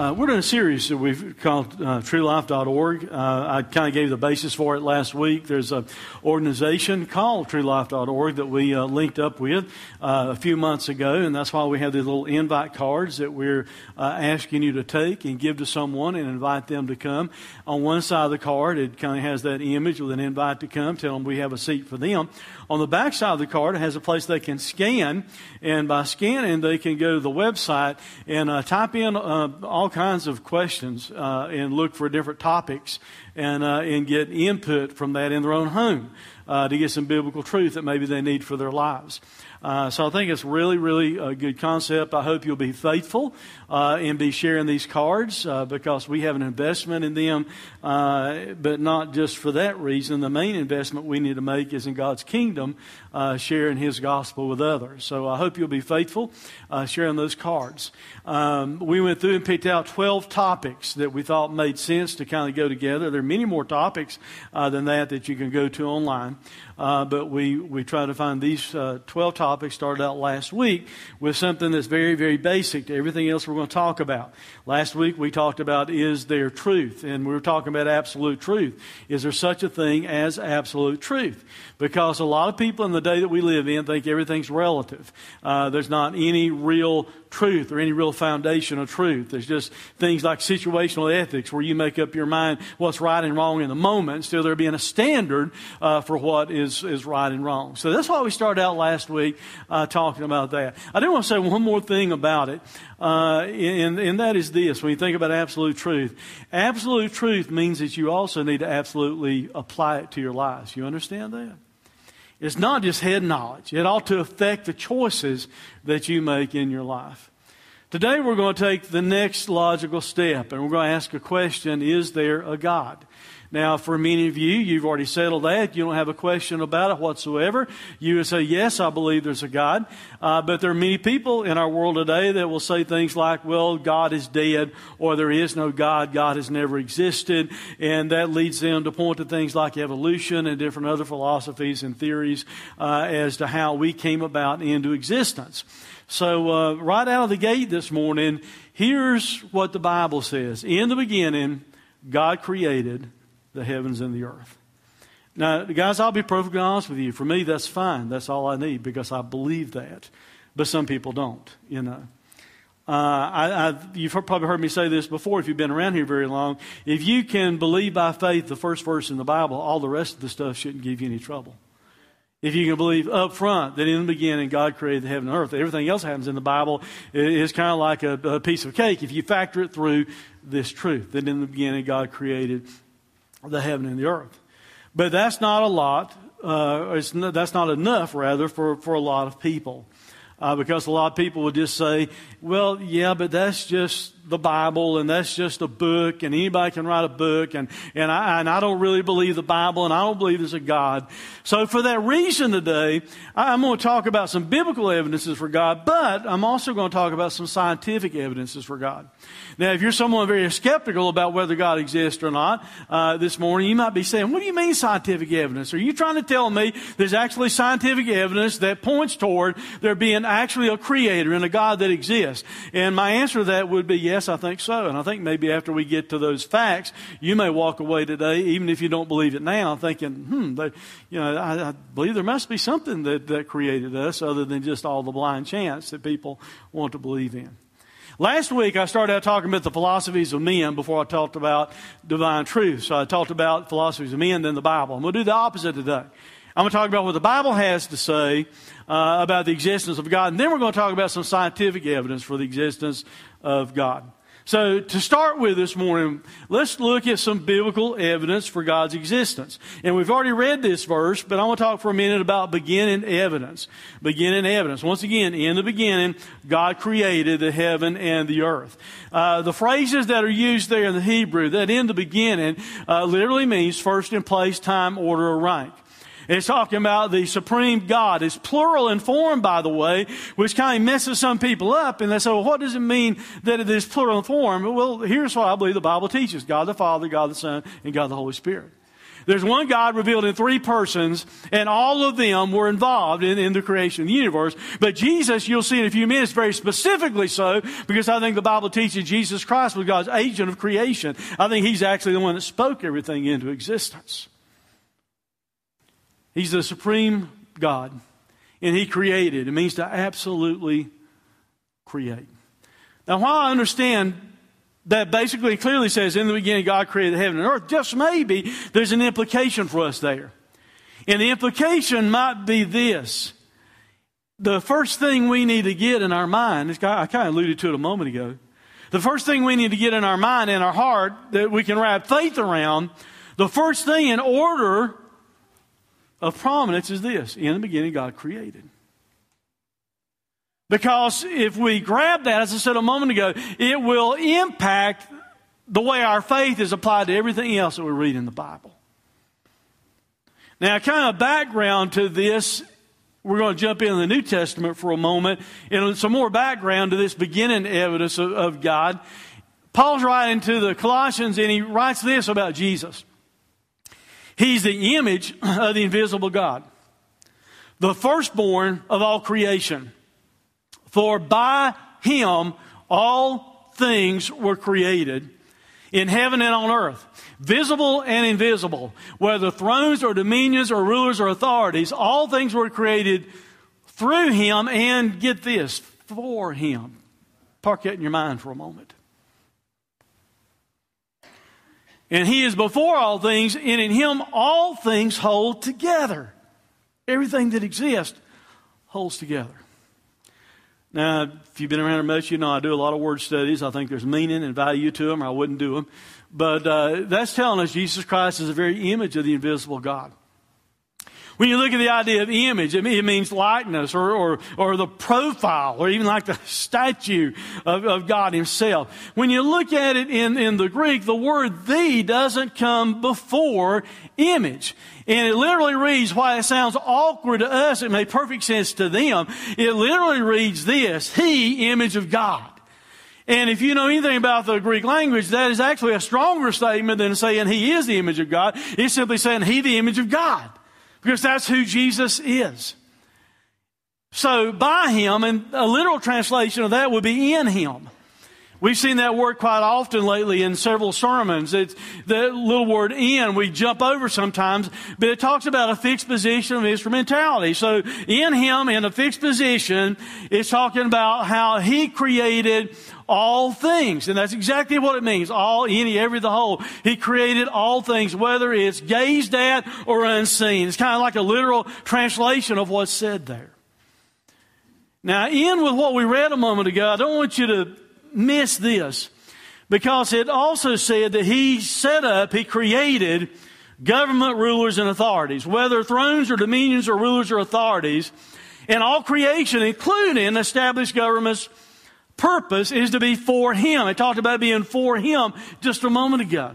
Uh, we're doing a series that we've called uh, TrueLife.org. Uh, I kind of gave the basis for it last week. There's an organization called TrueLife.org that we uh, linked up with uh, a few months ago, and that's why we have these little invite cards that we're uh, asking you to take and give to someone and invite them to come. On one side of the card, it kind of has that image with an invite to come, tell them we have a seat for them. On the back side of the card, it has a place they can scan, and by scanning, they can go to the website and type in all kinds of questions uh, and look for different topics and, uh, and get input from that in their own home uh, to get some biblical truth that maybe they need for their lives. Uh, so I think it's really, really a good concept. I hope you'll be faithful uh, and be sharing these cards uh, because we have an investment in them, but not just for that reason. The main investment we need to make is in God's kingdom, sharing His gospel with others. So I hope you'll be faithful sharing those cards. Um, we went through and picked out 12 topics that we thought made sense to kind of go together. There are many more topics than that that you can go to online. Uh, but we, we try to find these uh, 12 topics, started out last week, with something that's very, very basic to everything else we're going to talk about. Last week we talked about is there truth, and we were talking about absolute truth. Is there such a thing as absolute truth? Because a lot of people in the day that we live in think everything's relative. Uh, there's not any real truth or any real foundation of truth. There's just things like situational ethics where you make up your mind what's right and wrong in the moment, still there being a standard uh, for what is, is right and wrong. So that's why we started out last week uh, talking about that. I do want to say one more thing about it, uh, and, and that is this. When you think about absolute truth, absolute truth means that you also need to absolutely apply it to your lives. You understand that? It's not just head knowledge. It ought to affect the choices that you make in your life. Today we're going to take the next logical step and we're going to ask a question Is there a God? Now, for many of you, you've already settled that. You don't have a question about it whatsoever. You would say, Yes, I believe there's a God. Uh, but there are many people in our world today that will say things like, Well, God is dead, or there is no God. God has never existed. And that leads them to point to things like evolution and different other philosophies and theories uh, as to how we came about into existence. So, uh, right out of the gate this morning, here's what the Bible says In the beginning, God created the heavens and the earth. Now, guys, I'll be perfectly honest with you. For me, that's fine. That's all I need because I believe that. But some people don't, you know. Uh, I, I, you've probably heard me say this before if you've been around here very long. If you can believe by faith the first verse in the Bible, all the rest of the stuff shouldn't give you any trouble. If you can believe up front that in the beginning God created the heaven and earth, everything else happens in the Bible is kind of like a, a piece of cake. If you factor it through this truth that in the beginning God created the heaven and the earth. But that's not a lot. Uh, not, that's not enough, rather, for, for a lot of people. Uh, because a lot of people would just say, well, yeah, but that's just the Bible and that's just a book and anybody can write a book and, and, I, and I don't really believe the Bible and I don't believe there's a God. So for that reason today, I'm going to talk about some biblical evidences for God, but I'm also going to talk about some scientific evidences for God. Now, if you're someone very skeptical about whether God exists or not, uh, this morning, you might be saying, what do you mean scientific evidence? Are you trying to tell me there's actually scientific evidence that points toward there being actually a creator and a God that exists? And my answer to that would be yes, I think so. And I think maybe after we get to those facts, you may walk away today, even if you don't believe it now, thinking, hmm, they, you know, I, I believe there must be something that, that created us other than just all the blind chance that people want to believe in. Last week, I started out talking about the philosophies of men before I talked about divine truth. So I talked about philosophies of men, then the Bible. I'm going to do the opposite today. I'm going to talk about what the Bible has to say uh, about the existence of God, and then we're going to talk about some scientific evidence for the existence of God. So, to start with this morning, let's look at some biblical evidence for God's existence. And we've already read this verse, but I want to talk for a minute about beginning evidence. Beginning evidence. Once again, in the beginning, God created the heaven and the earth. Uh, the phrases that are used there in the Hebrew, that in the beginning, uh, literally means first in place, time, order, or rank. It's talking about the supreme God. It's plural in form, by the way, which kind of messes some people up. And they say, well, what does it mean that it is plural in form? Well, here's what I believe the Bible teaches God the Father, God the Son, and God the Holy Spirit. There's one God revealed in three persons, and all of them were involved in, in, the creation of the universe. But Jesus, you'll see in a few minutes, very specifically so, because I think the Bible teaches Jesus Christ was God's agent of creation. I think He's actually the one that spoke everything into existence. He's the supreme God. And He created. It means to absolutely create. Now, while I understand that basically clearly says in the beginning God created heaven and earth, just maybe there's an implication for us there. And the implication might be this. The first thing we need to get in our mind, I kind of alluded to it a moment ago. The first thing we need to get in our mind and our heart that we can wrap faith around, the first thing in order of prominence is this in the beginning, God created. Because if we grab that, as I said a moment ago, it will impact the way our faith is applied to everything else that we read in the Bible. Now, kind of background to this, we're going to jump into the New Testament for a moment, and some more background to this beginning evidence of, of God. Paul's writing to the Colossians, and he writes this about Jesus. He's the image of the invisible God, the firstborn of all creation. For by him all things were created in heaven and on earth, visible and invisible, whether thrones or dominions or rulers or authorities, all things were created through him and get this, for him. Park that in your mind for a moment. And he is before all things, and in him all things hold together. Everything that exists holds together. Now, if you've been around much, you know I do a lot of word studies. I think there's meaning and value to them, or I wouldn't do them. But uh, that's telling us Jesus Christ is the very image of the invisible God. When you look at the idea of image, it means likeness or, or, or the profile or even like the statue of, of God Himself. When you look at it in, in the Greek, the word the doesn't come before image. And it literally reads, why it sounds awkward to us, it made perfect sense to them. It literally reads this, He, image of God. And if you know anything about the Greek language, that is actually a stronger statement than saying He is the image of God. It's simply saying He, the image of God. Because that's who Jesus is. So by him, and a literal translation of that would be in him. We've seen that word quite often lately in several sermons. It's the little word in we jump over sometimes, but it talks about a fixed position of instrumentality. So in him, in a fixed position, it's talking about how he created all things. And that's exactly what it means. All, any, every, the whole. He created all things, whether it's gazed at or unseen. It's kind of like a literal translation of what's said there. Now, in with what we read a moment ago, I don't want you to miss this because it also said that he set up, he created government rulers and authorities, whether thrones or dominions or rulers or authorities, and all creation, including established governments purpose is to be for Him. I talked about being for Him just a moment ago.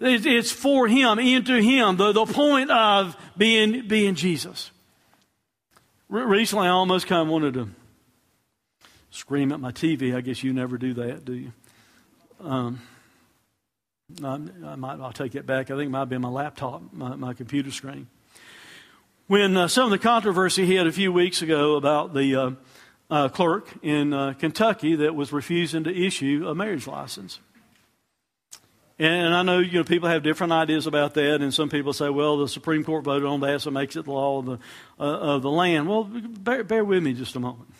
It's for Him, into Him, the, the point of being, being Jesus. Recently, I almost kind of wanted to scream at my TV. I guess you never do that, do you? Um, I, I might, I'll take it back. I think it might be my laptop, my, my computer screen. When uh, some of the controversy hit a few weeks ago about the uh, uh, clerk in uh, Kentucky that was refusing to issue a marriage license. And I know you know people have different ideas about that, and some people say, "Well, the Supreme Court voted on that, so it makes it the law of the uh, of the land." Well, bear, bear, with me just a moment.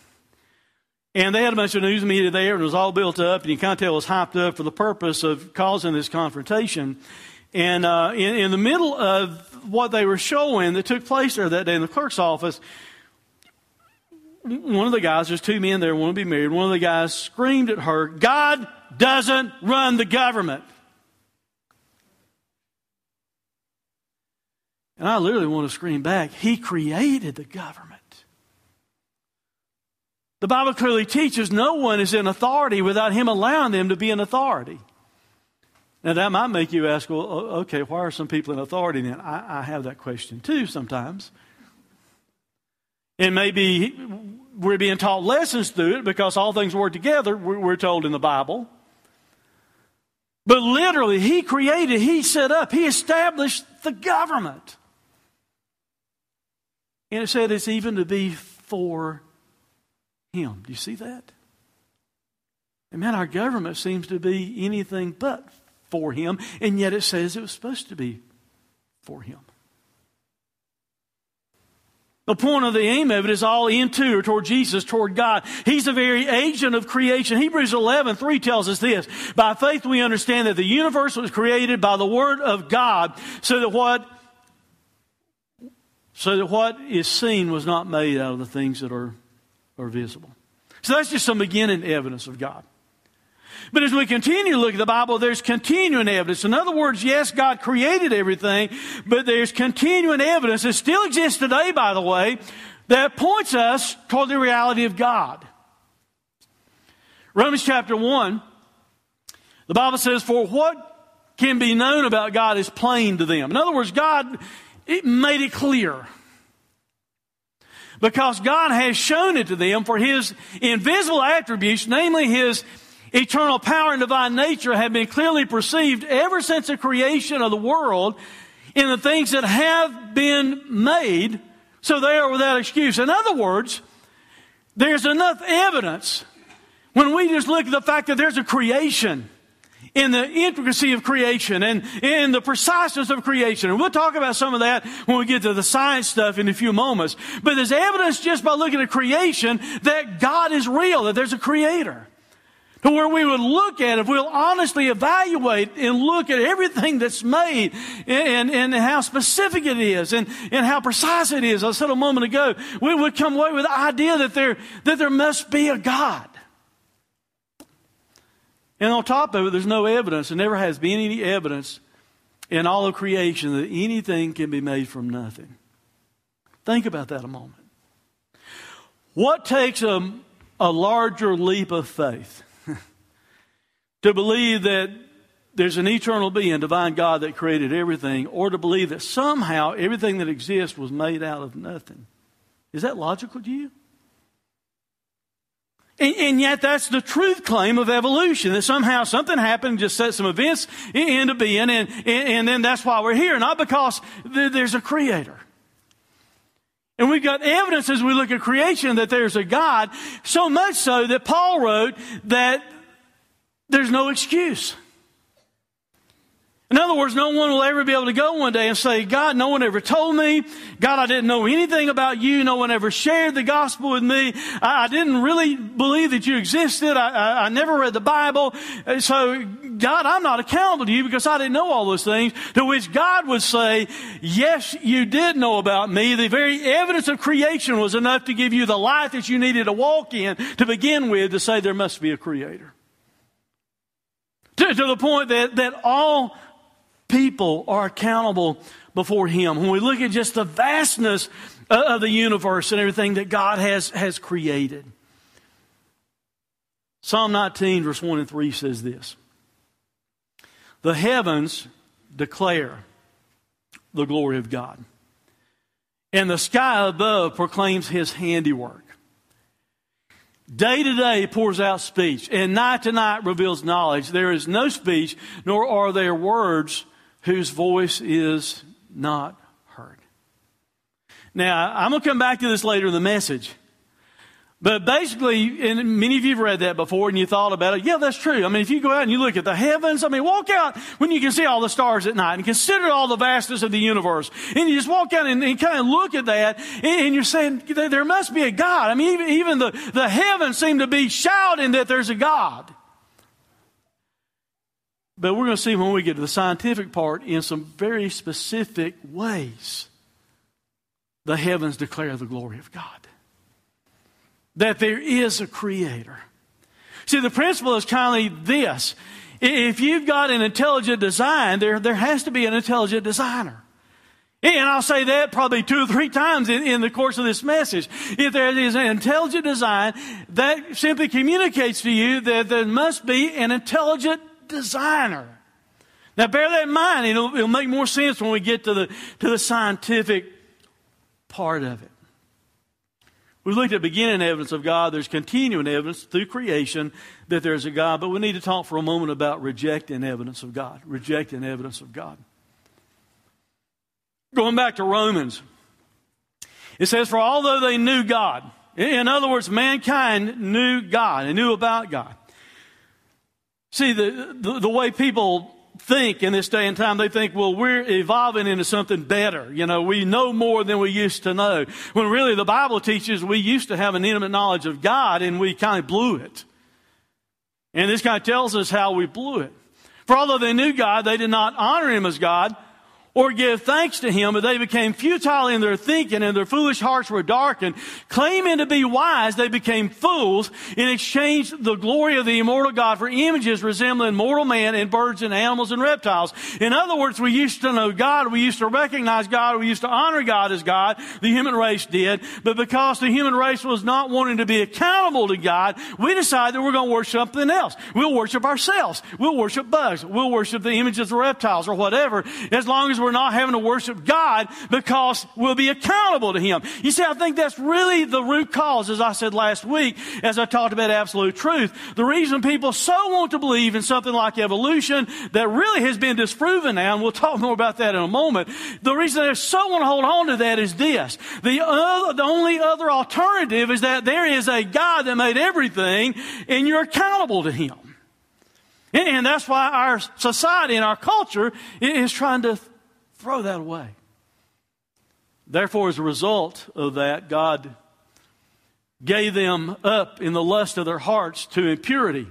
And they had a bunch of news media there, and it was all built up, and you kind of tell it was hyped up for the purpose of causing this confrontation. And uh, in, in the middle of what they were showing that took place there that day in the clerk's office, one of the guys, there's two men there, want to be married. One of the guys screamed at her, God doesn't run the government. And I literally want to scream back, He created the government. The Bible clearly teaches no one is in authority without Him allowing them to be in authority. Now, that might make you ask, well, okay, why are some people in authority then? I, I have that question too sometimes. And maybe we're being taught lessons through it because all things work together, we're told in the Bible. But literally, He created, He set up, He established the government. And it said it's even to be for Him. Do you see that? And man, our government seems to be anything but for Him, and yet it says it was supposed to be for Him. The point of the aim of it is all into or toward Jesus, toward God. He's the very agent of creation. Hebrews 11, 3 tells us this. By faith we understand that the universe was created by the Word of God so that what so that what is seen was not made out of the things that are, are visible. So that's just some beginning evidence of God. But as we continue to look at the Bible, there's continuing evidence. In other words, yes, God created everything, but there's continuing evidence that still exists today, by the way, that points us toward the reality of God. Romans chapter 1, the Bible says, For what can be known about God is plain to them. In other words, God it made it clear. Because God has shown it to them for His invisible attributes, namely His eternal power and divine nature have been clearly perceived ever since the creation of the world in the things that have been made, so they are without excuse. In other words, there's enough evidence when we just look at the fact that there's a creation in the intricacy of creation and in the preciseness of creation. And we'll talk about some of that when we get to the science stuff in a few moments. But there's evidence just by looking at creation that God is real, that there's a creator to where we would look at, if we'll honestly evaluate and look at everything that's made and, and, and how specific it is and, and how precise it is. I said a moment ago, we would come away with the idea that there, that there must be a God. And on top of it, there's no evidence, there never has been any evidence in all of creation that anything can be made from nothing. Think about that a moment. What takes a, a larger leap of faith? To believe that there's an eternal being, divine God that created everything, or to believe that somehow everything that exists was made out of nothing. Is that logical to you? And, and, yet that's the truth claim of evolution, that somehow something happened, just set some events into being, and, and, and then that's why we're here, not because there's a creator. And we've got evidence as we look at creation that there's a God, so much so that Paul wrote that there's no excuse. In other words, no one will ever be able to go one day and say, God, no one ever told me. God, I didn't know anything about you. No one ever shared the gospel with me. I, I didn't really believe that you existed. I, I, I, never read the Bible. Uh, so, God, I'm not accountable to you because I didn't know all those things. To which God would say, yes, you did know about me. The very evidence of creation was enough to give you the life that you needed to walk in to begin with to say there must be a creator. To, to the point that, that all people are accountable before Him. When we look at just the vastness of the universe and everything that God has, has created. Psalm 19, verse 1 and 3 says this The heavens declare the glory of God, and the sky above proclaims His handiwork. Day to day pours out speech, and night to night reveals knowledge. There is no speech, nor are there words whose voice is not heard. Now, I'm going to come back to this later in the message. But basically, and many of you have read that before and you thought about it. Yeah, that's true. I mean, if you go out and you look at the heavens, I mean, walk out when you can see all the stars at night and consider all the vastness of the universe. And you just walk out and, and kind of look at that and, you're saying, there must be a God. I mean, even, even the, the heavens seem to be shouting that there's a God. But we're going to see when we get to the scientific part in some very specific ways the heavens declare the glory of God. That there is a creator. See, the principle is kind of this. If you've got an intelligent design, there, there has to be an intelligent designer. And I'll say that probably two or three times in, in, the course of this message. If there is an intelligent design, that simply communicates to you that there must be an intelligent designer. Now bear that in mind. It'll, it'll make more sense when we get to the, to the scientific part of it. We looked at beginning evidence of God. There's continuing evidence through creation that there's a God, but we need to talk for a moment about rejecting evidence of God. Rejecting evidence of God. Going back to Romans, it says, For although they knew God, in other words, mankind knew God and knew about God. See, the, the, the way people think in this day and time, they think, well, we're evolving into something better. You know, we know more than we used to know. When really the Bible teaches we used to have an intimate knowledge of God and we kind of blew it. And this kind of tells us how we blew it. For although they knew God, they did not honor Him as God or give thanks to him, but they became futile in their thinking and their foolish hearts were darkened. Claiming to be wise, they became fools and exchanged the glory of the immortal God for images resembling mortal man and birds and animals and reptiles. In other words, we used to know God, we used to recognize God, we used to honor God as God, the human race did, but because the human race was not wanting to be accountable to God, we decided that we're going to worship something else. We'll worship ourselves. We'll worship bugs. We'll worship the images of reptiles or whatever, as long as we're not having to worship God because we'll be accountable to Him. You see, I think that's really the root cause, as I said last week, as I talked about absolute truth. The reason people so want to believe in something like evolution that really has been disproven now, and we'll talk more about that in a moment. The reason they so want to hold on to that is this. The, other, the only other alternative is that there is a God that made everything and you're accountable to Him. And that's why our society and our culture is trying to Throw that away. Therefore, as a result of that, God gave them up in the lust of their hearts to impurity,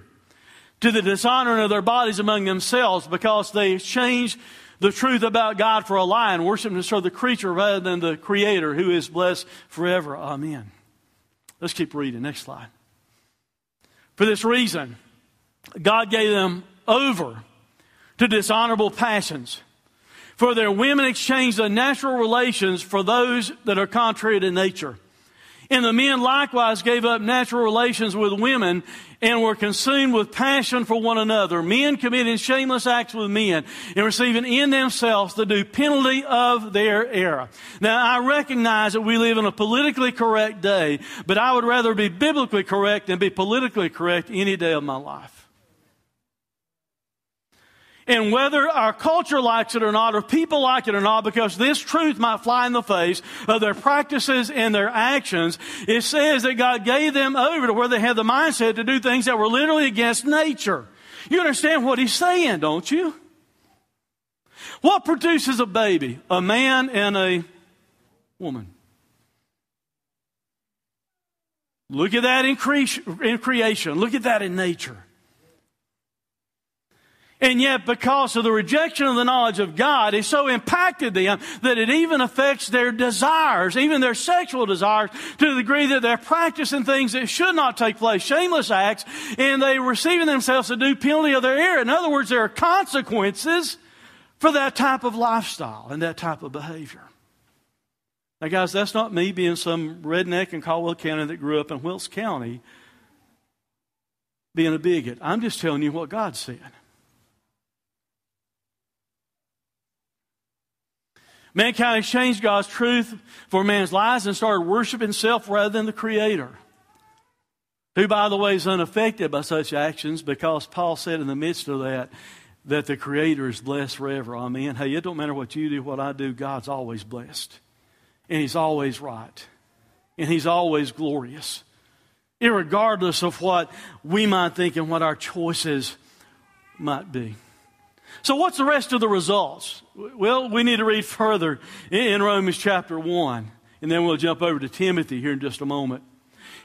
to the dishonoring of their bodies among themselves, because they changed the truth about God for a lie and worshiped and served the creature rather than the Creator who is blessed forever. Amen. Let's keep reading. Next slide. For this reason, God gave them over to dishonorable passions for their women exchanged the natural relations for those that are contrary to nature. And the men likewise gave up natural relations with women and were consumed with passion for one another. Men committing shameless acts with men and receiving in themselves the due penalty of their error. Now, I recognize that we live in a politically correct day, but I would rather be biblically correct than be politically correct any day of my life. And whether our culture likes it or not, or people like it or not, because this truth might fly in the face of their practices and their actions, it says that God gave them over to where they had the mindset to do things that were literally against nature. You understand what he's saying, don't you? What produces a baby? A man and a woman. Look at that in, cre- in creation. Look at that in nature. And yet, because of the rejection of the knowledge of God, it so impacted them that it even affects their desires, even their sexual desires, to the degree that they're practicing things that should not take place, shameless acts, and they're receiving themselves a due penalty of their error. In other words, there are consequences for that type of lifestyle and that type of behavior. Now, guys, that's not me being some redneck in Caldwell County that grew up in Wilkes County being a bigot. I'm just telling you what God said. Mankind exchanged God's truth for man's lies and started worshiping self rather than the Creator. Who, by the way, is unaffected by such actions because Paul said in the midst of that, that the Creator is blessed forever. Amen. Hey, it don't matter what you do, what I do, God's always blessed. And He's always right. And He's always glorious. Irregardless of what we might think and what our choices might be. So, what's the rest of the results? Well, we need to read further in Romans chapter 1, and then we'll jump over to Timothy here in just a moment.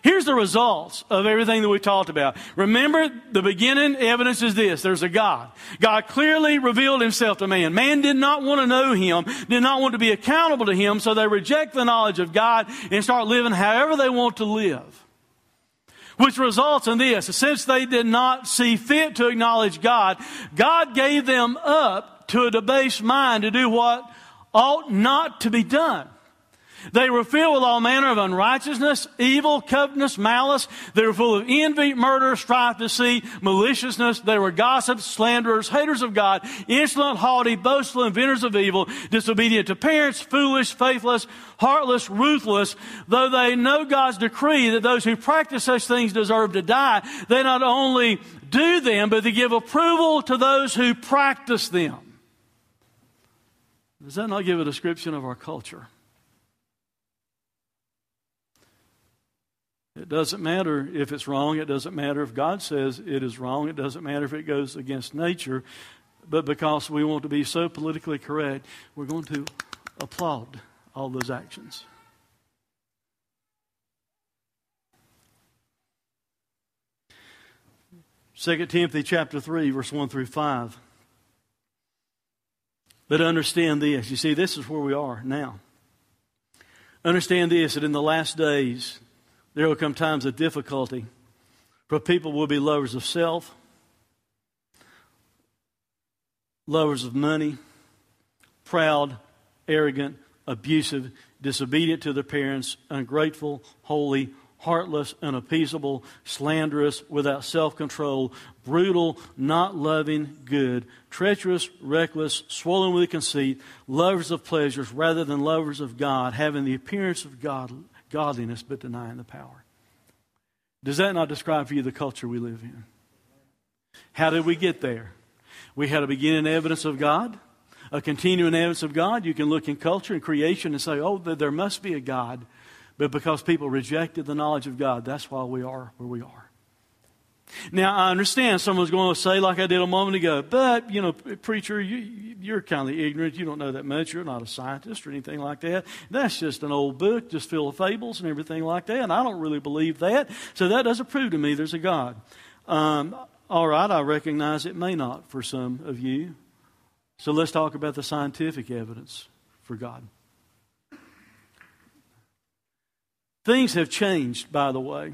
Here's the results of everything that we talked about. Remember, the beginning evidence is this there's a God. God clearly revealed himself to man. Man did not want to know him, did not want to be accountable to him, so they reject the knowledge of God and start living however they want to live. Which results in this. Since they did not see fit to acknowledge God, God gave them up to a debased mind to do what ought not to be done. They were filled with all manner of unrighteousness, evil, covetousness, malice. They were full of envy, murder, strife, deceit, maliciousness. They were gossips, slanderers, haters of God, insolent, haughty, boastful, inventors of evil, disobedient to parents, foolish, faithless, heartless, ruthless. Though they know God's decree that those who practice such things deserve to die, they not only do them, but they give approval to those who practice them. Does that not give a description of our culture? It doesn't matter if it's wrong. It doesn't matter if God says it is wrong. It doesn't matter if it goes against nature. But because we want to be so politically correct, we're going to applaud all those actions. Second Timothy chapter 3, verse 1 through 5. But understand this. You see, this is where we are now. Understand this that in the last days, there will come times of difficulty, for people will be lovers of self, lovers of money, proud, arrogant, abusive, disobedient to their parents, ungrateful, holy, heartless, unappeasable, slanderous, without self control, brutal, not loving good, treacherous, reckless, swollen with conceit, lovers of pleasures rather than lovers of God, having the appearance of God godliness but denying the power. Does that not describe for you the culture we live in? How did we get there? We had a beginning evidence of God, a continuing evidence of God. You can look in culture and creation and say, oh, there must be a God. But because people rejected the knowledge of God, that's why we are where we are. Now, I understand someone's going to say, like I did a moment ago, but, you know, preacher, you, you're kind of ignorant. You don't know that much. You're not a scientist or anything like that. That's just an old book, just full of fables and everything like that. And I don't really believe that. So that doesn't prove to me there's a God. Um, all right, I recognize it may not for some of you. So let's talk about the scientific evidence for God. Things have changed, by the way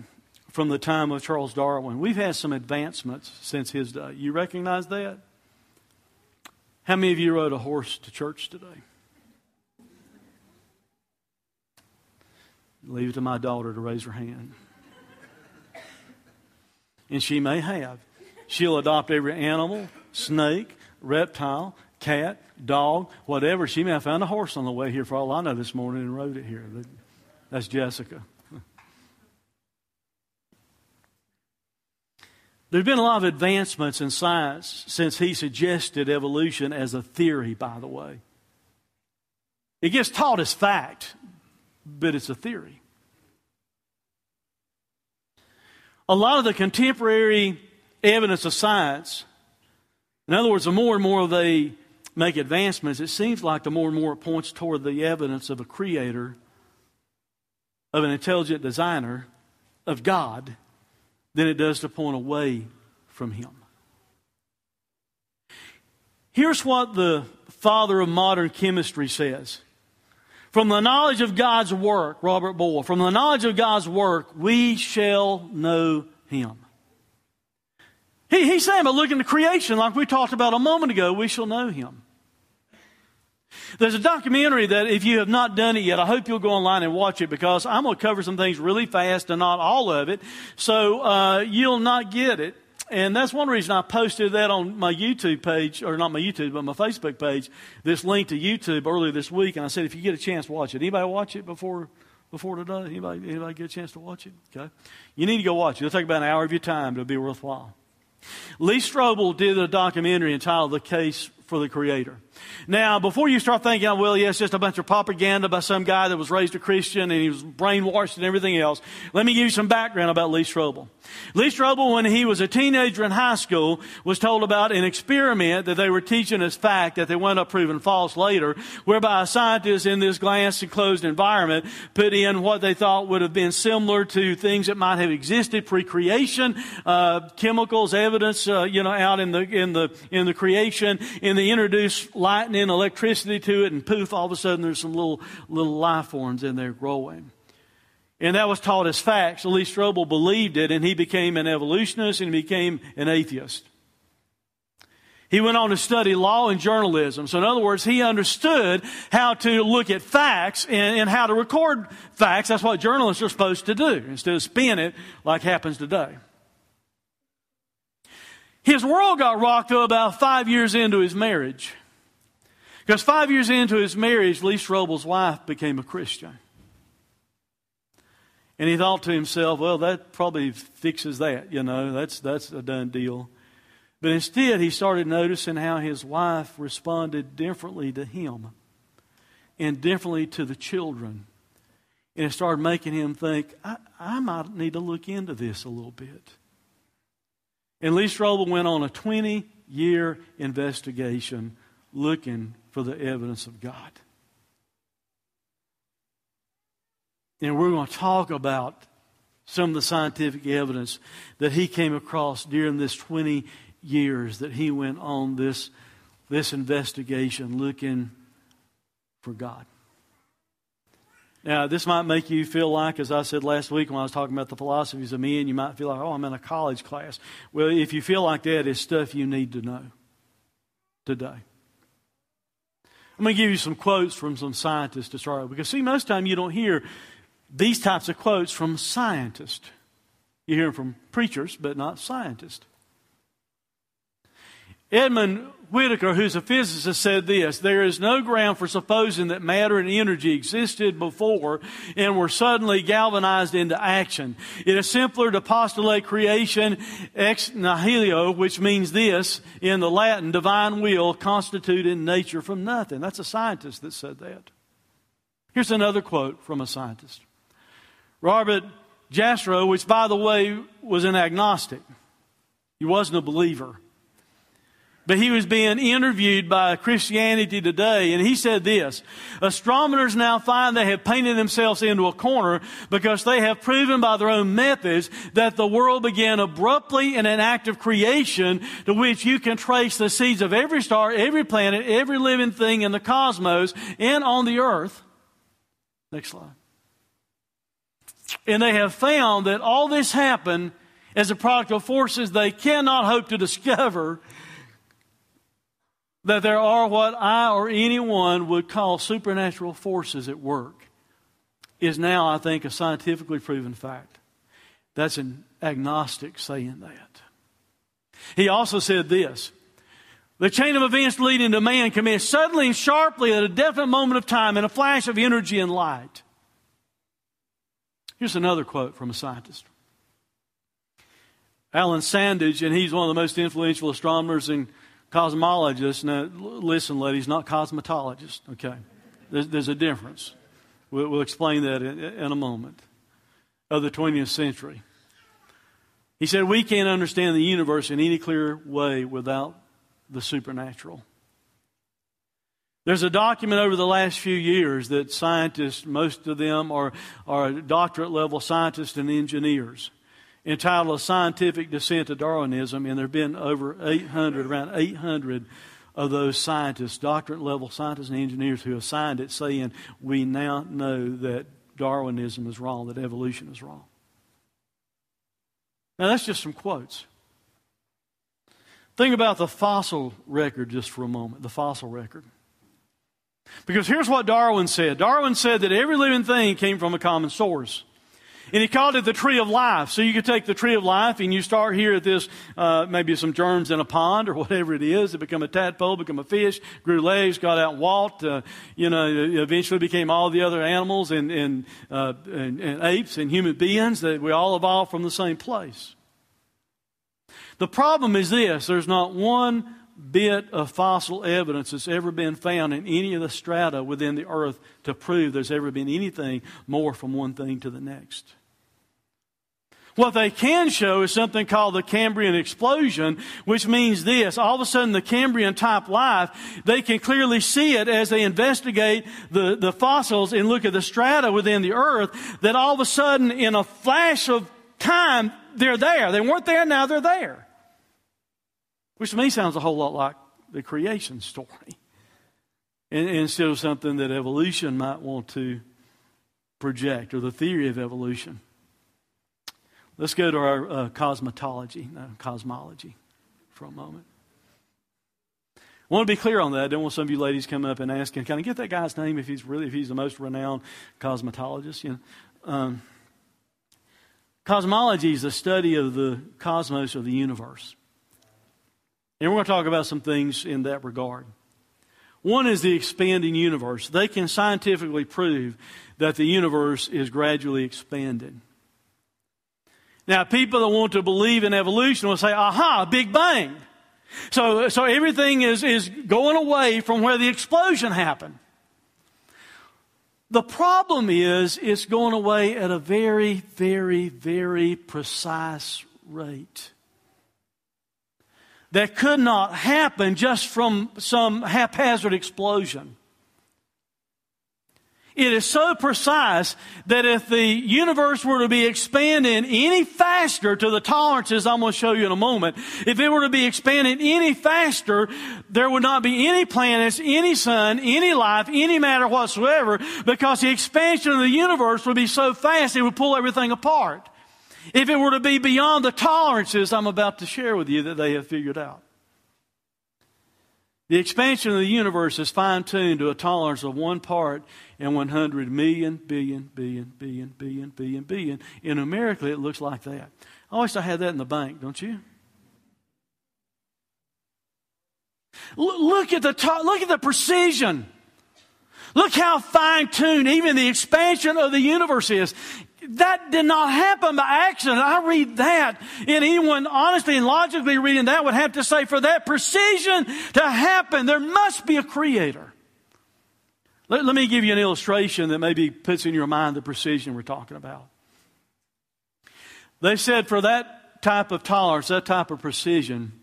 from the time of Charles Darwin. We've had some advancements since his day. You recognize that? How many of you rode a horse to church today? Leave it to my daughter to raise her hand. And she may have. She'll adopt every animal, snake, reptile, cat, dog, whatever. She may have found a horse on the way here, for all I know, this morning and rode it here. That's Jessica. There have been a lot of advancements in science since he suggested evolution as a theory, by the way. It gets taught as fact, but it's a theory. A lot of the contemporary evidence of science, in other words, the more and more they make advancements, it seems like the more and more it points toward the evidence of a creator, of an intelligent designer, of God, than it does to point away from Him. Here's what the father of modern chemistry says. From the knowledge of God's work, Robert Boyle, from the knowledge of God's work, we shall know Him. He, he's saying, but look into creation, like we talked about a moment ago, we shall know Him. There's a documentary that if you have not done it yet, I hope you'll go online and watch it because I'm going to cover some things really fast and not all of it. So uh, you'll not get it. And that's one reason I posted that on my YouTube page, or not my YouTube, but my Facebook page, this link to YouTube earlier this week. And I said, if you get a chance, watch it. Anybody watch it before before today? Anybody, anybody get a chance to watch it? Okay. You need to go watch it. It'll take about an hour of your time. but It'll be worthwhile. Lee Strobel did a documentary entitled The Case for the Creator. Now, before you start thinking, oh, well, yes, just a bunch of propaganda by some guy that was raised a Christian and he was brainwashed and everything else, let me give you some background about Lee Strobel. Lee Strobel, when he was a teenager in high school, was told about an experiment that they were teaching as fact that they wound up proving false later, whereby a scientist in this glass enclosed environment put in what they thought would have been similar to things that might have existed pre-creation, uh, chemicals, evidence, uh, you know, out in the in the in the creation, and they introduced lightning, electricity to it, and poof, all of a sudden there's some little, little life forms in there growing. And that was taught as facts. Lee Strobel believed it, and he became an evolutionist and became an atheist. He went on to study law and journalism. So, in other words, he understood how to look at facts and, and, how to record facts. That's what journalists are supposed to do instead of spin it like happens today. His world got rocked about five years into his marriage. Because five years into his marriage, Lee Strobel's wife became a Christian. And he thought to himself, well, that probably fixes that, you know, that's, that's a done deal. But instead, he started noticing how his wife responded differently to him and differently to the children. And it started making him think, I, I might need to look into this a little bit. And Lee Strobel went on a 20 year investigation looking for the evidence of God. And we're going to talk about some of the scientific evidence that he came across during this 20 years that he went on this, this investigation looking for God. Now, this might make you feel like, as I said last week when I was talking about the philosophies of men, you might feel like, oh, I'm in a college class. Well, if you feel like that, it's stuff you need to know today. I'm going to give you some quotes from some scientists to start with. Because, see, most time you don't hear these types of quotes from scientists. You hear them from preachers, but not scientists. Edmund Whittaker, who's a physicist, said this There is no ground for supposing that matter and energy existed before and were suddenly galvanized into action. It is simpler to postulate creation ex nihilo, which means this in the Latin, divine will constituted nature from nothing. That's a scientist that said that. Here's another quote from a scientist Robert Jastrow, which by the way was an agnostic, he wasn't a believer. But he was being interviewed by Christianity Today, and he said this Astronomers now find they have painted themselves into a corner because they have proven by their own methods that the world began abruptly in an act of creation to which you can trace the seeds of every star, every planet, every living thing in the cosmos and on the earth. Next slide. And they have found that all this happened as a product of forces they cannot hope to discover that there are what I or anyone would call supernatural forces at work is now, I think, a scientifically proven fact. That's an agnostic saying that. He also said this The chain of events leading to man commenced suddenly and sharply at a definite moment of time in a flash of energy and light. Here's another quote from a scientist. Allan Sandage, and he's one of the most influential astronomers and cosmologists. Now, listen, ladies, not cosmetologists, okay? There's, there's a difference. We'll, we'll explain that in, in a moment. Of the 20th century. He said, We can't understand the universe in any clear way without the supernatural. There's a document over the last few years that scientists, most of them are, are doctorate level scientists and engineers, entitled A Scientific Dissent to Darwinism, and there have been over 800, around 800 of those scientists, doctorate level scientists and engineers who have signed it saying, We now know that Darwinism is wrong, that evolution is wrong. Now, that's just some quotes. Think about the fossil record just for a moment, the fossil record. Because here's what Darwin said Darwin said that every living thing came from a common source. And he called it the tree of life. So you could take the tree of life and you start here at this, uh, maybe some germs in a pond or whatever it is. It become a tadpole, become a fish, grew legs, got out and walked. Uh, you know, eventually became all the other animals and, and, uh, and, and apes and human beings that we all evolved from the same place. The problem is this there's not one bit of fossil evidence that's ever been found in any of the strata within the earth to prove there's ever been anything more from one thing to the next. What they can show is something called the Cambrian explosion, which means this. All of a sudden, the Cambrian type life, they can clearly see it as they investigate the, the fossils and look at the strata within the earth, that all of a sudden, in a flash of time, they're there. They weren't there, now they're there. Which to me sounds a whole lot like the creation story. And, instead of something that evolution might want to project or the theory of evolution. Let's go to our uh, cosmetology, no, cosmology, for a moment. I want to be clear on that. I don't want some of you ladies come up and ask, "Can I get that guy's name if he's really if he's the most renowned cosmetologist?" You know, um, cosmology is the study of the cosmos or the universe, and we're going to talk about some things in that regard. One is the expanding universe. They can scientifically prove that the universe is gradually expanded. Now, people that want to believe in evolution will say, aha, Big Bang. So, so everything is, is going away from where the explosion happened. The problem is, it's going away at a very, very, very precise rate that could not happen just from some haphazard explosion. It is so precise that if the universe were to be expanding any faster to the tolerances I'm going to show you in a moment, if it were to be expanding any faster, there would not be any planets, any sun, any life, any matter whatsoever, because the expansion of the universe would be so fast it would pull everything apart. If it were to be beyond the tolerances I'm about to share with you that they have figured out. The expansion of the universe is fine tuned to a tolerance of one part in 100 million, billion, billion, billion, billion, billion, billion. In America, it looks like that. I wish I had that in the bank, don't you? Look at the to- look at the precision. Look how fine tuned even the expansion of the universe is. That did not happen by accident. I read that, and anyone honestly and logically reading that would have to say, for that precision to happen, there must be a creator. Let, let me give you an illustration that maybe puts in your mind the precision we're talking about. They said for that type of tolerance, that type of precision,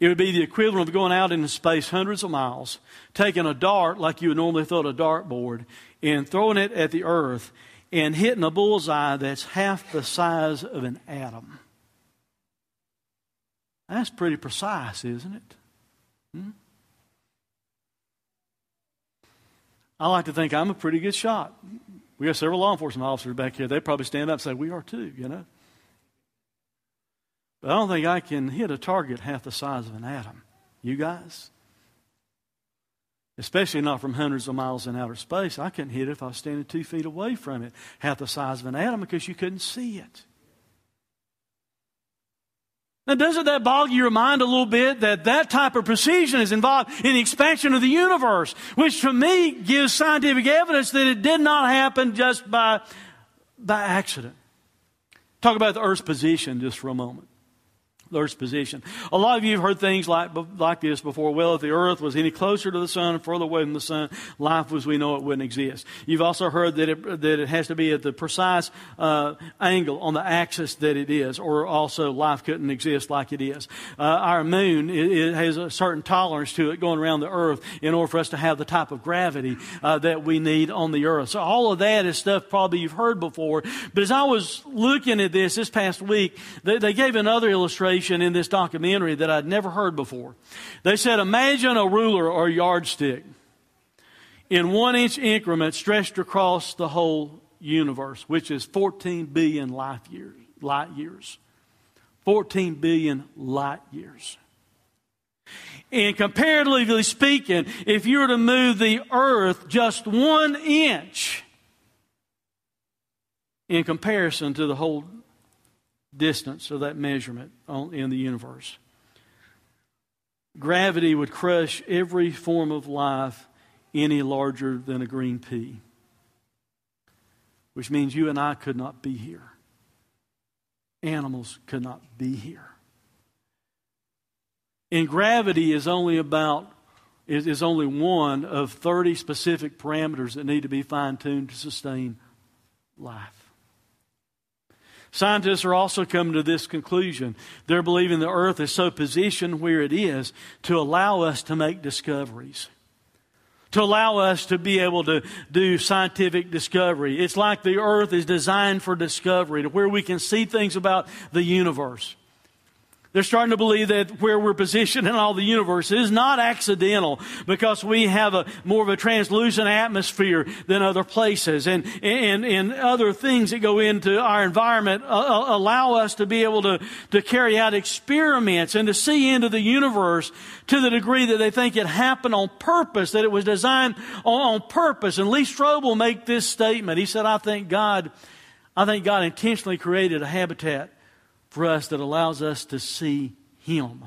it would be the equivalent of going out into space hundreds of miles, taking a dart like you would normally throw at a dartboard, and throwing it at the earth and hitting a bullseye that's half the size of an atom. That's pretty precise, isn't it? Hmm? I like to think I'm a pretty good shot. We got several law enforcement officers back here. They probably stand up and say, We are too, you know. But I don't think I can hit a target half the size of an atom. You guys? Especially not from hundreds of miles in outer space. I couldn't hit it if I was standing two feet away from it, half the size of an atom, because you couldn't see it. Now, doesn't that bog your mind a little bit that that type of precision is involved in the expansion of the universe, which to me gives scientific evidence that it did not happen just by, by accident? Talk about the Earth's position just for a moment Earth's position. A lot of you have heard things like, like this before. Well, if the Earth was any closer to the sun or further away from the sun, life as we know it wouldn't exist. You've also heard that it, that it has to be at the precise uh, angle on the axis that it is, or also life couldn't exist like it is. Uh, our moon it, it, has a certain tolerance to it going around the Earth in order for us to have the type of gravity uh, that we need on the Earth. So all of that is stuff probably you've heard before. But as I was looking at this this past week, they, they gave another illustration in this documentary that I'd never heard before. They said, Imagine a ruler or yardstick in one inch increments stretched across the whole universe, which is 14 billion life years, light years. 14 billion light years. And comparatively speaking, if you were to move the earth just one inch in comparison to the whole distance of that measurement in the universe. Gravity would crush every form of life any larger than a green pea, which means you and I could not be here. Animals could not be here. And gravity is only about is, is only one of 30 specific parameters that need to be fine-tuned to sustain life. Scientists are also coming to this conclusion. They're believing the earth is so positioned where it is to allow us to make discoveries, to allow us to be able to do scientific discovery. It's like the earth is designed for discovery, to where we can see things about the universe. They're starting to believe that where we're positioned in all the universe is not accidental because we have a more of a translucent atmosphere than other places and, and, and other things that go into our environment uh, uh, allow us to be able to, to carry out experiments and to see into the universe to the degree that they think it happened on purpose, that it was designed on, on purpose. And Lee Strobel make this statement. He said, I think God, I think God intentionally created a habitat for us that allows us to see Him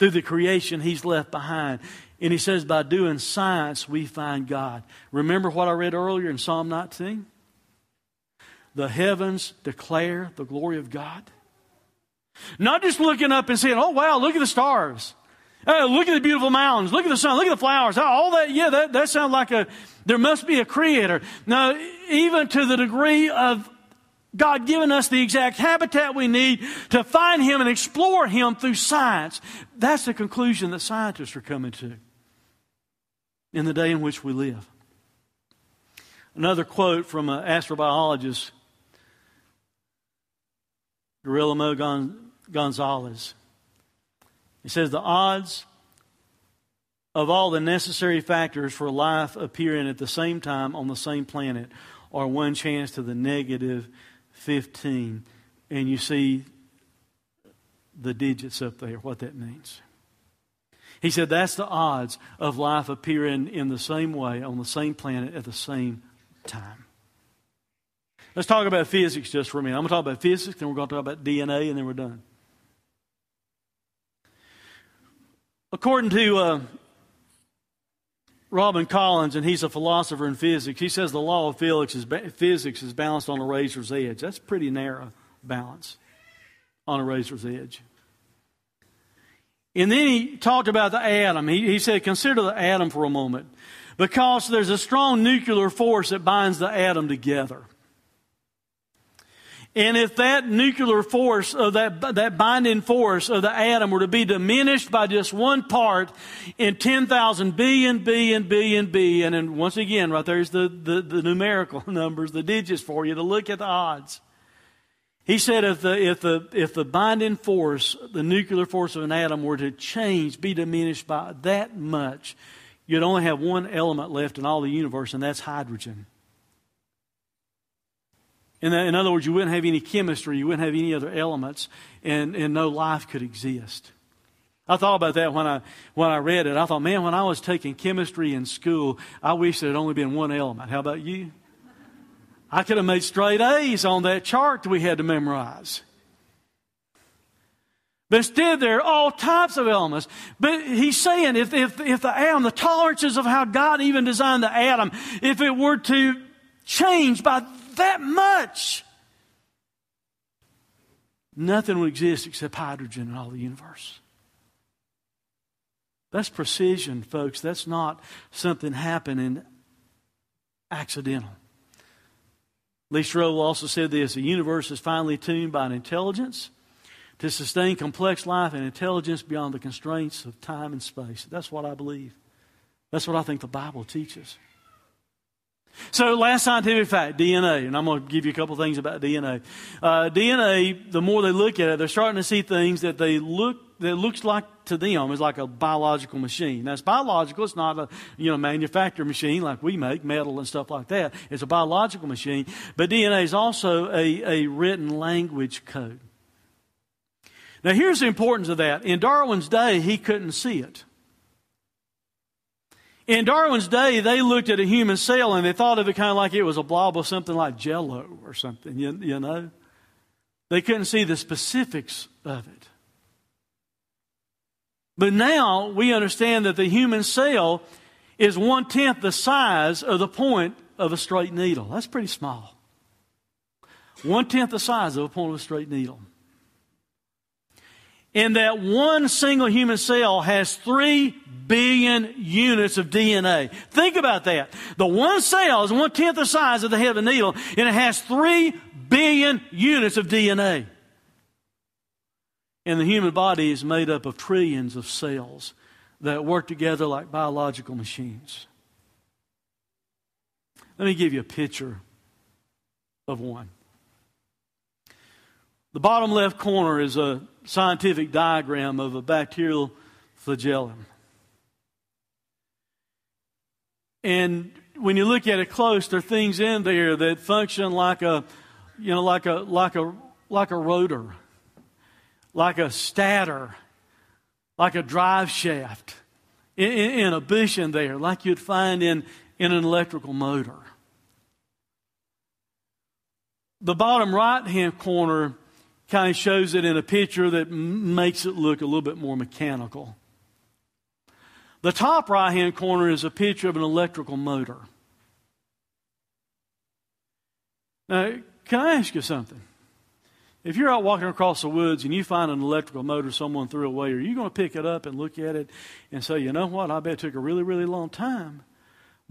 through the creation He's left behind. And He says, by doing science, we find God. Remember what I read earlier in Psalm 19? The heavens declare the glory of God. Not just looking up and saying, oh, wow, look at the stars. Look at the beautiful mountains. Look at the sun. Look at the flowers. Ah, all that, yeah, that, that sounds like a, there must be a creator. Now, even to the degree of God giving us the exact habitat we need to find Him and explore Him through science. That's the conclusion that scientists are coming to in the day in which we live. Another quote from an astrobiologist, Guillermo Gonzalez. He says, The odds of all the necessary factors for life appearing at the same time on the same planet are one chance to the negative 15, and you see the digits up there, what that means. He said that's the odds of life appearing in the same way on the same planet at the same time. Let's talk about physics just for a minute. I'm going to talk about physics, then we're going to talk about DNA, and then we're done. According to uh, Robin Collins, and he's a philosopher in physics, he says the law of physics is, physics is balanced on a razor's edge. That's pretty narrow balance on a razor's edge. And then he talked about the atom. He, he said, consider the atom for a moment. Because there's a strong nuclear force that binds the atom together. And if that nuclear force of that, that binding force of the atom were to be diminished by just one part in 10,000 billion, billion, billion, billion, and B and B and B, and then once again, right there's the, the, the numerical numbers, the digits for you to look at the odds. He said if the, if the, if the binding force, the nuclear force of an atom were to change, be diminished by that much, you'd only have one element left in all the universe, and that's hydrogen. In, in other words, you wouldn't have any chemistry, you wouldn't have any other elements, and, and no life could exist. I thought about that when I, when I read it. I thought, man, when I was taking chemistry in school, I wish there had only been one element. How about you? I could have made straight A's on that chart that we had to memorize. But instead, there are all types of elements. But he's saying if, if, if the atom, the tolerances of how God even designed the atom, if it were to change by that much, nothing would exist except hydrogen in all the universe. That's precision, folks. That's not something happening accidental. Lee Strobel also said this the universe is finely tuned by an intelligence to sustain complex life and intelligence beyond the constraints of time and space. That's what I believe. That's what I think the Bible teaches. So, last scientific fact DNA, and I'm going to give you a couple things about DNA. Uh, DNA, the more they look at it, they're starting to see things that they look that looks like to them is like a biological machine. Now, it's biological; it's not a you know manufactured machine like we make metal and stuff like that. It's a biological machine, but DNA is also a, a written language code. Now, here's the importance of that. In Darwin's day, he couldn't see it. In Darwin's day, they looked at a human cell and they thought of it kind of like it was a blob of something like jello or something, you, you know? They couldn't see the specifics of it. But now we understand that the human cell is one tenth the size of the point of a straight needle. That's pretty small. One tenth the size of a point of a straight needle. And that one single human cell has three billion units of DNA. Think about that. The one cell is one tenth the size of the head of a needle, and it has three billion units of DNA. And the human body is made up of trillions of cells that work together like biological machines. Let me give you a picture of one. The bottom left corner is a scientific diagram of a bacterial flagellum. And when you look at it close, there are things in there that function like a, you know, like a like a like a rotor, like a stator, like a drive shaft in, in a bush in there, like you'd find in, in an electrical motor. The bottom right hand corner kind of shows it in a picture that makes it look a little bit more mechanical. The top right hand corner is a picture of an electrical motor. Now, can I ask you something? If you're out walking across the woods and you find an electrical motor someone threw away, are you going to pick it up and look at it and say, you know what, I bet it took a really, really long time.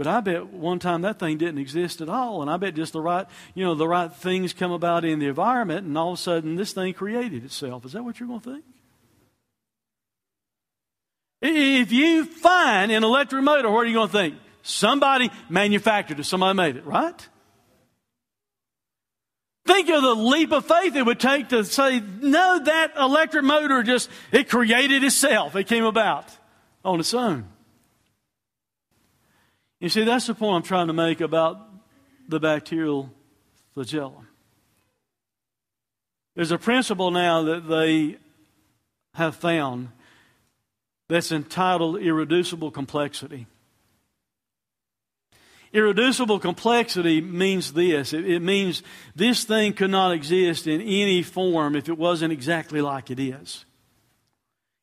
But I bet one time that thing didn't exist at all, and I bet just the right, you know, the right things come about in the environment, and all of a sudden this thing created itself. Is that what you're going to think? If you find an electric motor, what are you going to think? Somebody manufactured it, somebody made it, right? Think of the leap of faith it would take to say, no, that electric motor just, it created itself. It came about on its own. You see, that's the point I'm trying to make about the bacterial flagellum. There's a principle now that they have found that's entitled irreducible complexity. Irreducible complexity means this it, it, means this thing could not exist in any form if it wasn't exactly like it is.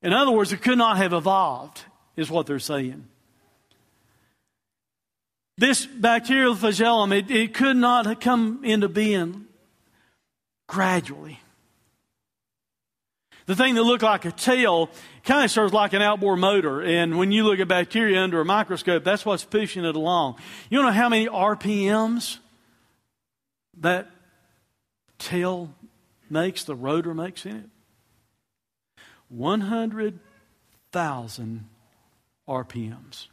In other words, it could not have evolved, is what they're saying. This bacterial flagellum, it, it could not have come into being gradually. The thing that looked like a tail kind of serves like an outboard motor. And when you look at bacteria under a microscope, that's what's pushing it along. You know how many RPMs that tail makes, the rotor makes in it? 100,000 RPMs.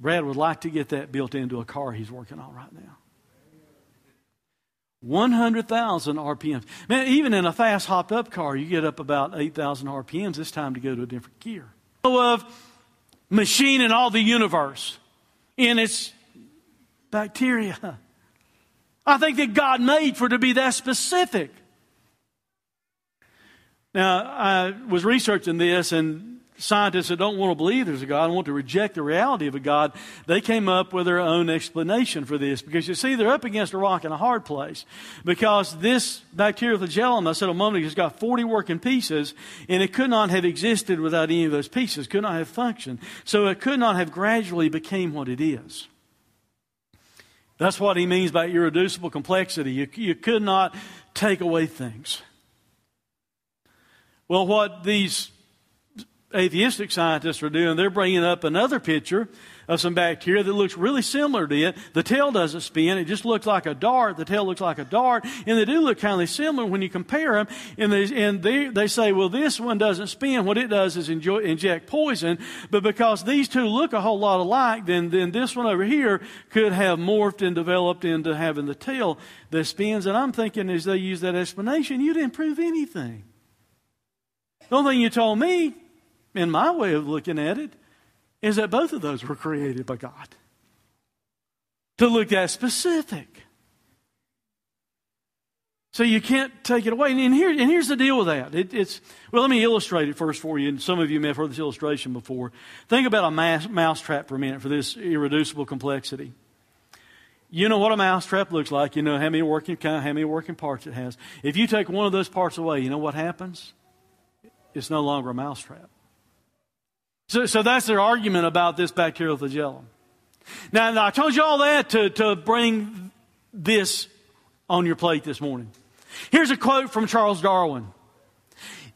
Brad would like to get that built into a car he's working on right now. 100,000 RPMs. Man, even in a fast hopped up car, you get up about 8,000 RPMs. It's time to go to a different gear. Of machine in all the universe in its bacteria. I think that God made for it to be that specific. Now, I was researching this, and scientists that don't want to believe there's a God and want to reject the reality of a God, they came up with their own explanation for this. Because you see, they're up against a rock in a hard place. Because this bacterial flagellum, I said a moment ago, has got 40 working pieces, and it could not have existed without any of those pieces, could not have functioned. So it could not have gradually became what it is. That's what he means by irreducible complexity. You, you could not take away things. Well, what these atheistic scientists are doing, they're bringing up another picture of some bacteria that looks really similar to it. The tail doesn't spin. It just looks like a dart. The tail looks like a dart. And they do look kind of similar when you compare them. And they, and they, they say, well, this one doesn't spin. What it does is enjoy, inject poison. But because these two look a whole lot alike, then, then this one over here could have morphed and developed into having the tail that spins. And I'm thinking as they use that explanation, you didn't prove anything. The only thing you told me in my way of looking at it, is that both of those were created by God. To look that specific. So you can't take it away. And, here, and here's the deal with that. It, it's well, let me illustrate it first for you. And some of you may have heard this illustration before. Think about a mouse, mouse trap for a minute for this irreducible complexity. You know what a mouse trap looks like. You know how many working how many working parts it has. If you take one of those parts away, you know what happens? It's no longer a mouse trap. So, so that's their argument about this bacterial flagellum. Now, now, I told you all that to, to bring this on your plate this morning. Here's a quote from Charles Darwin.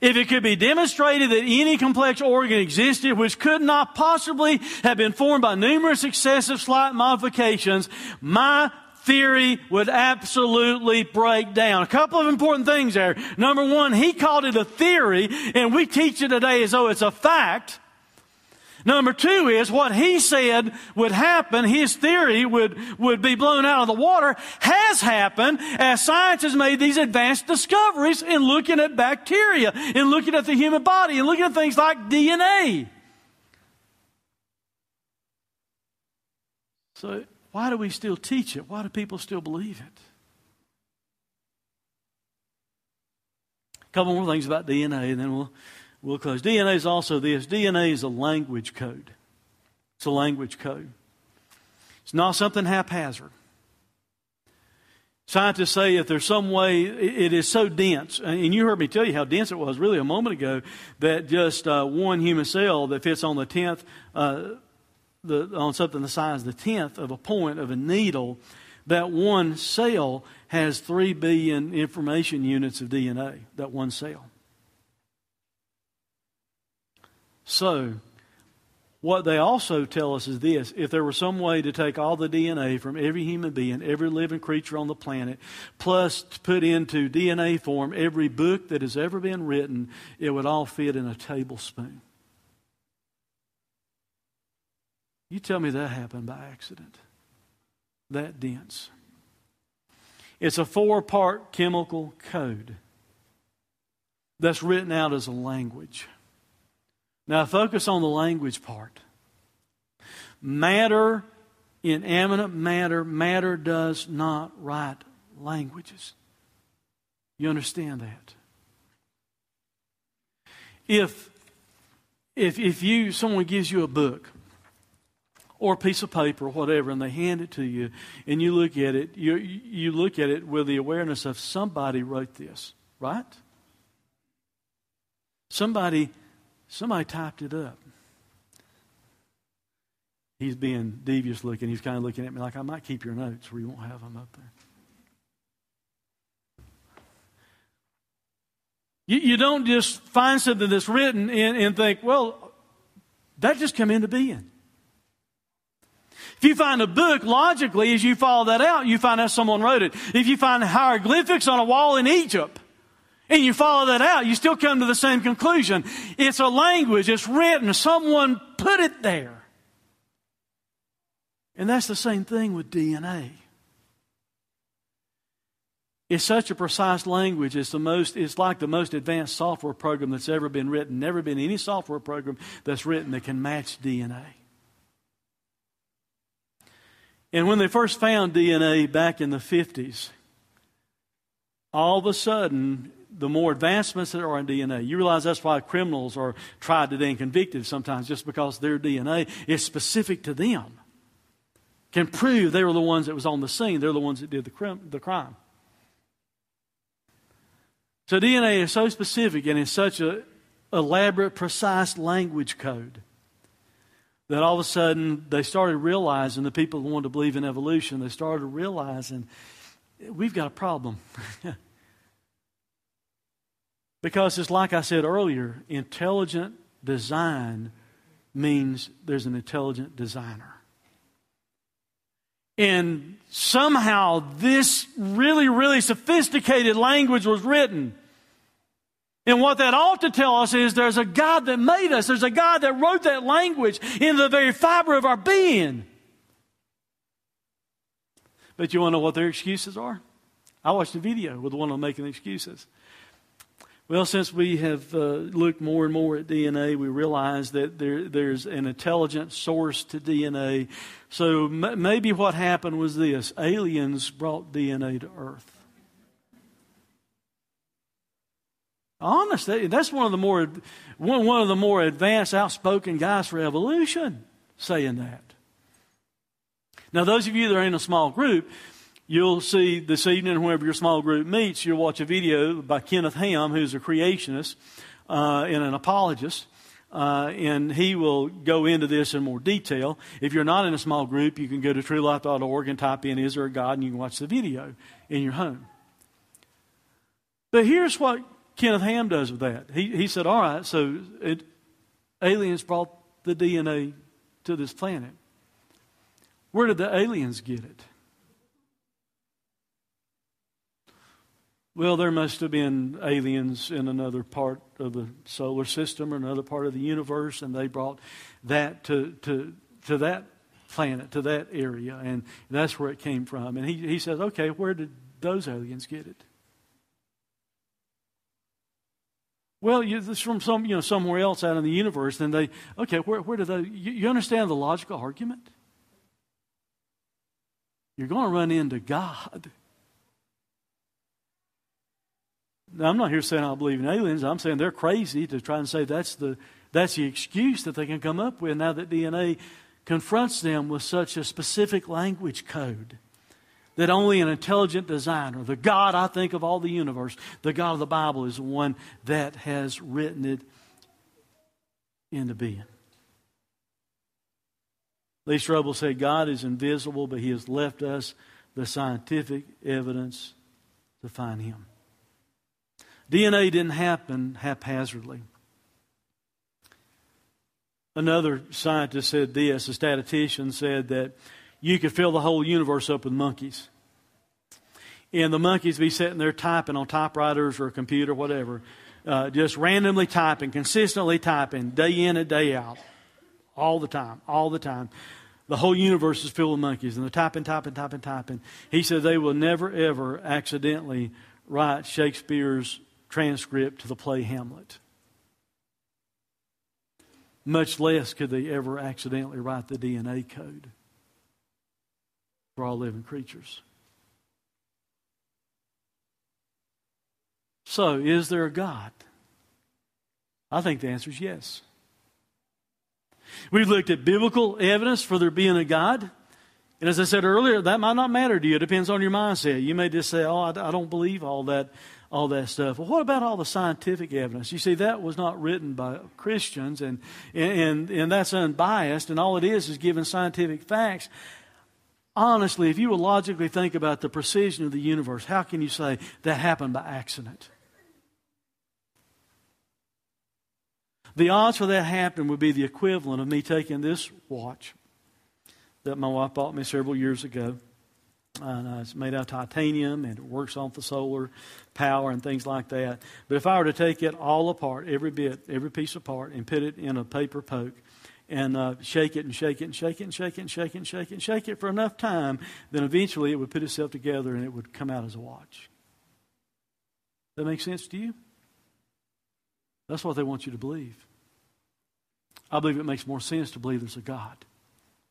If it could be demonstrated that any complex organ existed which could not possibly have been formed by numerous excessive slight modifications, my theory would absolutely break down. A couple of important things there. Number one, he called it a theory, and we teach it today as though it's a fact. Number two is what he said would happen, his theory would, would be blown out of the water, has happened as science has made these advanced discoveries in looking at bacteria, in looking at the human body, in looking at things like DNA. So, why do we still teach it? Why do people still believe it? A couple more things about DNA, and then we'll We'll close. DNA is also this DNA is a language code. It's a language code. It's not something haphazard. Scientists say if there's some way, it is so dense, and you heard me tell you how dense it was really a moment ago, that just uh, one human cell that fits on the tenth, uh, the, on something the size of the tenth of a point of a needle, that one cell has three billion information units of DNA. That one cell. So, what they also tell us is this if there were some way to take all the DNA from every human being, every living creature on the planet, plus put into DNA form every book that has ever been written, it would all fit in a tablespoon. You tell me that happened by accident. That dense. It's a four part chemical code that's written out as a language. Now, focus on the language part. Matter, inanimate matter, matter does not write languages. You understand that? If, if, if you, someone gives you a book or a piece of paper or whatever, and they hand it to you, and you look at it, you, you look at it with the awareness of somebody wrote this, right? Somebody Somebody typed it up. He's being devious looking. He's kind of looking at me like, I might keep your notes where you won't have them up there. You, you don't just find something that's written and, and think, well, that just come into being. If you find a book, logically, as you follow that out, you find out someone wrote it. If you find hieroglyphics on a wall in Egypt, and you follow that out, you still come to the same conclusion. It's a language, it's written, someone put it there. And that's the same thing with DNA. It's such a precise language. It's the most. It's like the most advanced software program that's ever been written. Never been any software program that's written that can match DNA. And when they first found DNA back in the 50s, all of a sudden the more advancements that are in DNA. You realize that's why criminals are tried today and convicted sometimes just because their DNA is specific to them. Can prove they were the ones that was on the scene. They're the ones that did the, crim- the crime. So DNA is so specific and it's such an elaborate, precise language code that all of a sudden they started realizing, the people who wanted to believe in evolution, they started realizing we've got a problem. Because it's like I said earlier, intelligent design means there's an intelligent designer. And somehow this really, really sophisticated language was written. And what that ought to tell us is there's a God that made us. There's a God that wrote that language into the very fiber of our being. But you want to know what their excuses are? I watched a video with one of them making excuses. Well, since we have uh, looked more and more at DNA, we realize that there, there's an intelligent source to DNA. So m- maybe what happened was this aliens brought DNA to Earth. Honest, that's one of the more one, one of the more advanced, outspoken guys for evolution saying that. Now, those of you that are in a small group, You'll see this evening, whenever your small group meets, you'll watch a video by Kenneth Ham, who's a creationist uh, and an apologist. Uh, and he will go into this in more detail. If you're not in a small group, you can go to truelife.org and type in Is there a God? and you can watch the video in your home. But here's what Kenneth Ham does with that. He, he said, All right, so it, aliens brought the DNA to this planet. Where did the aliens get it? Well, there must have been aliens in another part of the solar system or another part of the universe, and they brought that to, to, to that planet, to that area, and that's where it came from. And he, he says, okay, where did those aliens get it? Well, you, it's from some, you know, somewhere else out in the universe. Then they, okay, where, where do they, you, you understand the logical argument? You're going to run into God. Now, I'm not here saying I believe in aliens. I'm saying they're crazy to try and say that's the, that's the excuse that they can come up with now that DNA confronts them with such a specific language code that only an intelligent designer, the God I think of all the universe, the God of the Bible, is the one that has written it into being. Lee Strobel said, God is invisible, but He has left us the scientific evidence to find Him. DNA didn't happen haphazardly. Another scientist said this, a statistician said that you could fill the whole universe up with monkeys. And the monkeys be sitting there typing on typewriters or a computer, whatever, uh, just randomly typing, consistently typing, day in and day out, all the time, all the time. The whole universe is filled with monkeys, and they're typing, typing, typing, typing. He said they will never, ever accidentally write Shakespeare's transcript to the play Hamlet. Much less could they ever accidentally write the DNA code for all living creatures. So, is there a God? I think the answer is yes. We've looked at biblical evidence for there being a God. And as I said earlier, that might not matter to you. It depends on your mindset. You may just say, oh, I, I don't believe all that all that stuff. Well, what about all the scientific evidence? You see, that was not written by Christians, and, and, and that's unbiased, and all it is is giving scientific facts. Honestly, if you would logically think about the precision of the universe, how can you say that happened by accident? The odds for that happening would be the equivalent of me taking this watch that my wife bought me several years ago uh, it's made out of titanium and it works off the solar power and things like that. But if I were to take it all apart, every bit, every piece apart, and put it in a paper poke and uh, shake it and shake it and shake it and shake it and shake it and shake it and shake it for enough time, then eventually it would put itself together and it would come out as a watch. That makes sense to you? That's what they want you to believe. I believe it makes more sense to believe there's a God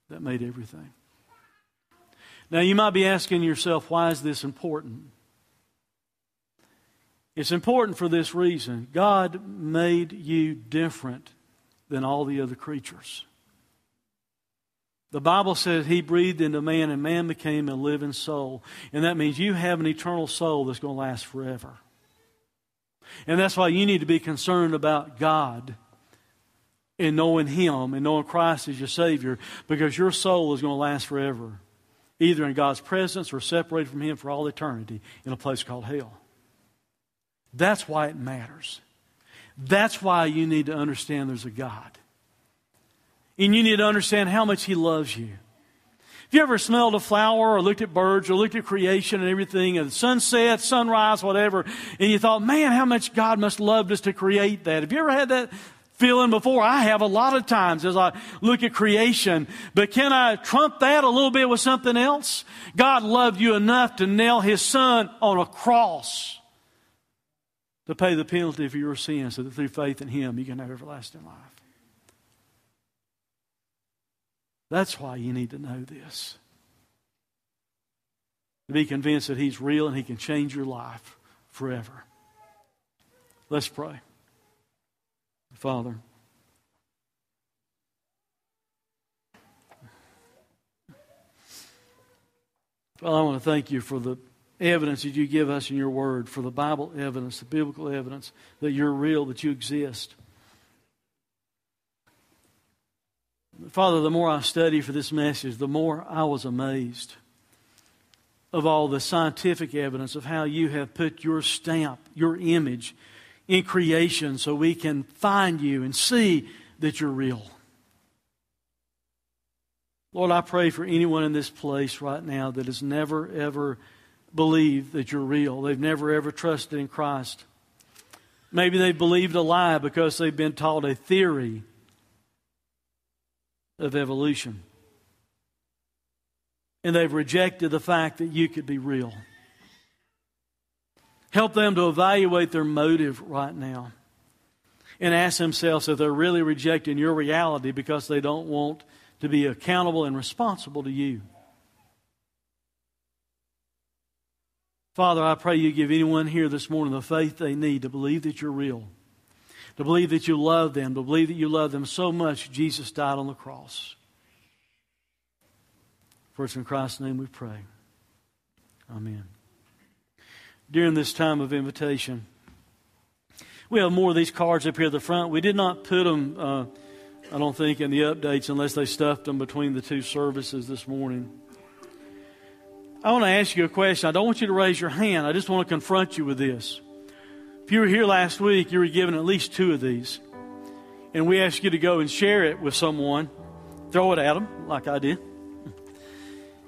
that made everything. Now, you might be asking yourself, why is this important? It's important for this reason God made you different than all the other creatures. The Bible says He breathed into man, and man became a living soul. And that means you have an eternal soul that's going to last forever. And that's why you need to be concerned about God and knowing Him and knowing Christ as your Savior because your soul is going to last forever either in God's presence or separated from Him for all eternity in a place called hell. That's why it matters. That's why you need to understand there's a God. And you need to understand how much He loves you. Have you ever smelled a flower or looked at birds or looked at creation and everything, and sunset, sunrise, whatever, and you thought, man, how much God must love us to create that? Have you ever had that feeling before. I have a lot of times as I look at creation. But can I trump that a little bit with something else? God loved you enough to nail his son on a cross to pay the penalty for your sins so that through faith in him you can have everlasting life. That's why you need to know this. To be convinced that he's real and he can change your life forever. Let's pray. Father. Well, I want to thank you for the evidence that you give us in your word, for the Bible evidence, the biblical evidence that you're real, that you exist. Father, the more I study for this message, the more I was amazed of all the scientific evidence of how you have put your stamp, your image, in creation so we can find you and see that you're real. Lord, I pray for anyone in this place right now that has never, ever believed that you're real. They've never ever trusted in Christ. Maybe they've believed a lie because they've been taught a theory of evolution. And they've rejected the fact that you could be real. Help them to evaluate their motive right now and ask themselves if they're really rejecting your reality because they don't want to be accountable and responsible to you. Father, I pray you give anyone here this morning the faith they need to believe that you're real, to believe that you love them, to believe that you love them so much Jesus died on the cross. For it's in Christ's name we pray. Amen. During this time of invitation, we have more of these cards up here at the front. We did not put them, uh, I don't think, in the updates unless they stuffed them between the two services this morning. I want to ask you a question. I don't want you to raise your hand. I just want to confront you with this. If you were here last week, you were given at least two of these. And we asked you to go and share it with someone. Throw it at them, like I did.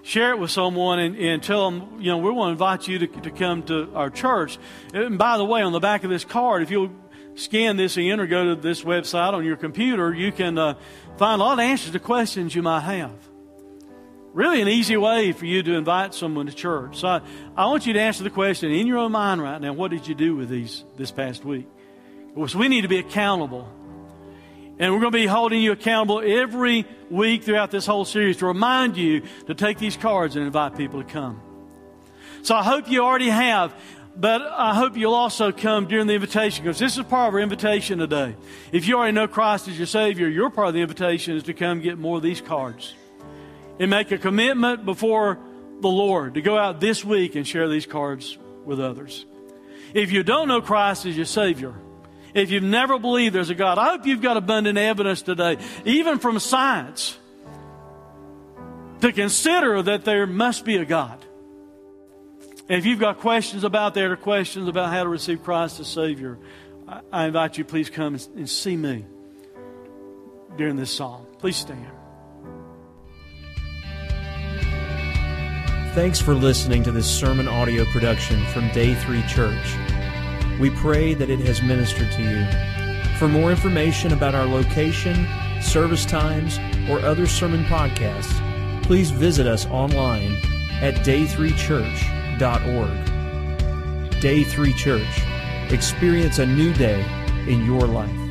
Share it with someone and, and tell them, you know, we want to invite you to, to come to our church. And by the way, on the back of this card, if you'll scan this in or go to this website on your computer, you can uh, find a lot of answers to questions you might have really an easy way for you to invite someone to church. So I, I want you to answer the question in your own mind right now what did you do with these this past week? So we need to be accountable. And we're going to be holding you accountable every week throughout this whole series to remind you to take these cards and invite people to come. So I hope you already have, but I hope you'll also come during the invitation because this is part of our invitation today. If you already know Christ as your Savior, your part of the invitation is to come get more of these cards and make a commitment before the Lord to go out this week and share these cards with others. If you don't know Christ as your Savior, if you've never believed there's a God, I hope you've got abundant evidence today, even from science, to consider that there must be a God. If you've got questions about that or questions about how to receive Christ as Savior, I, invite you, please come and see me during this song. Please stand. Thanks for listening to this sermon audio production from Day 3 Church. We pray that it has ministered to you. For more information about our location, service times, or other sermon podcasts, please visit us online at day3church.org. Day 3 Church. Experience a new day in your life.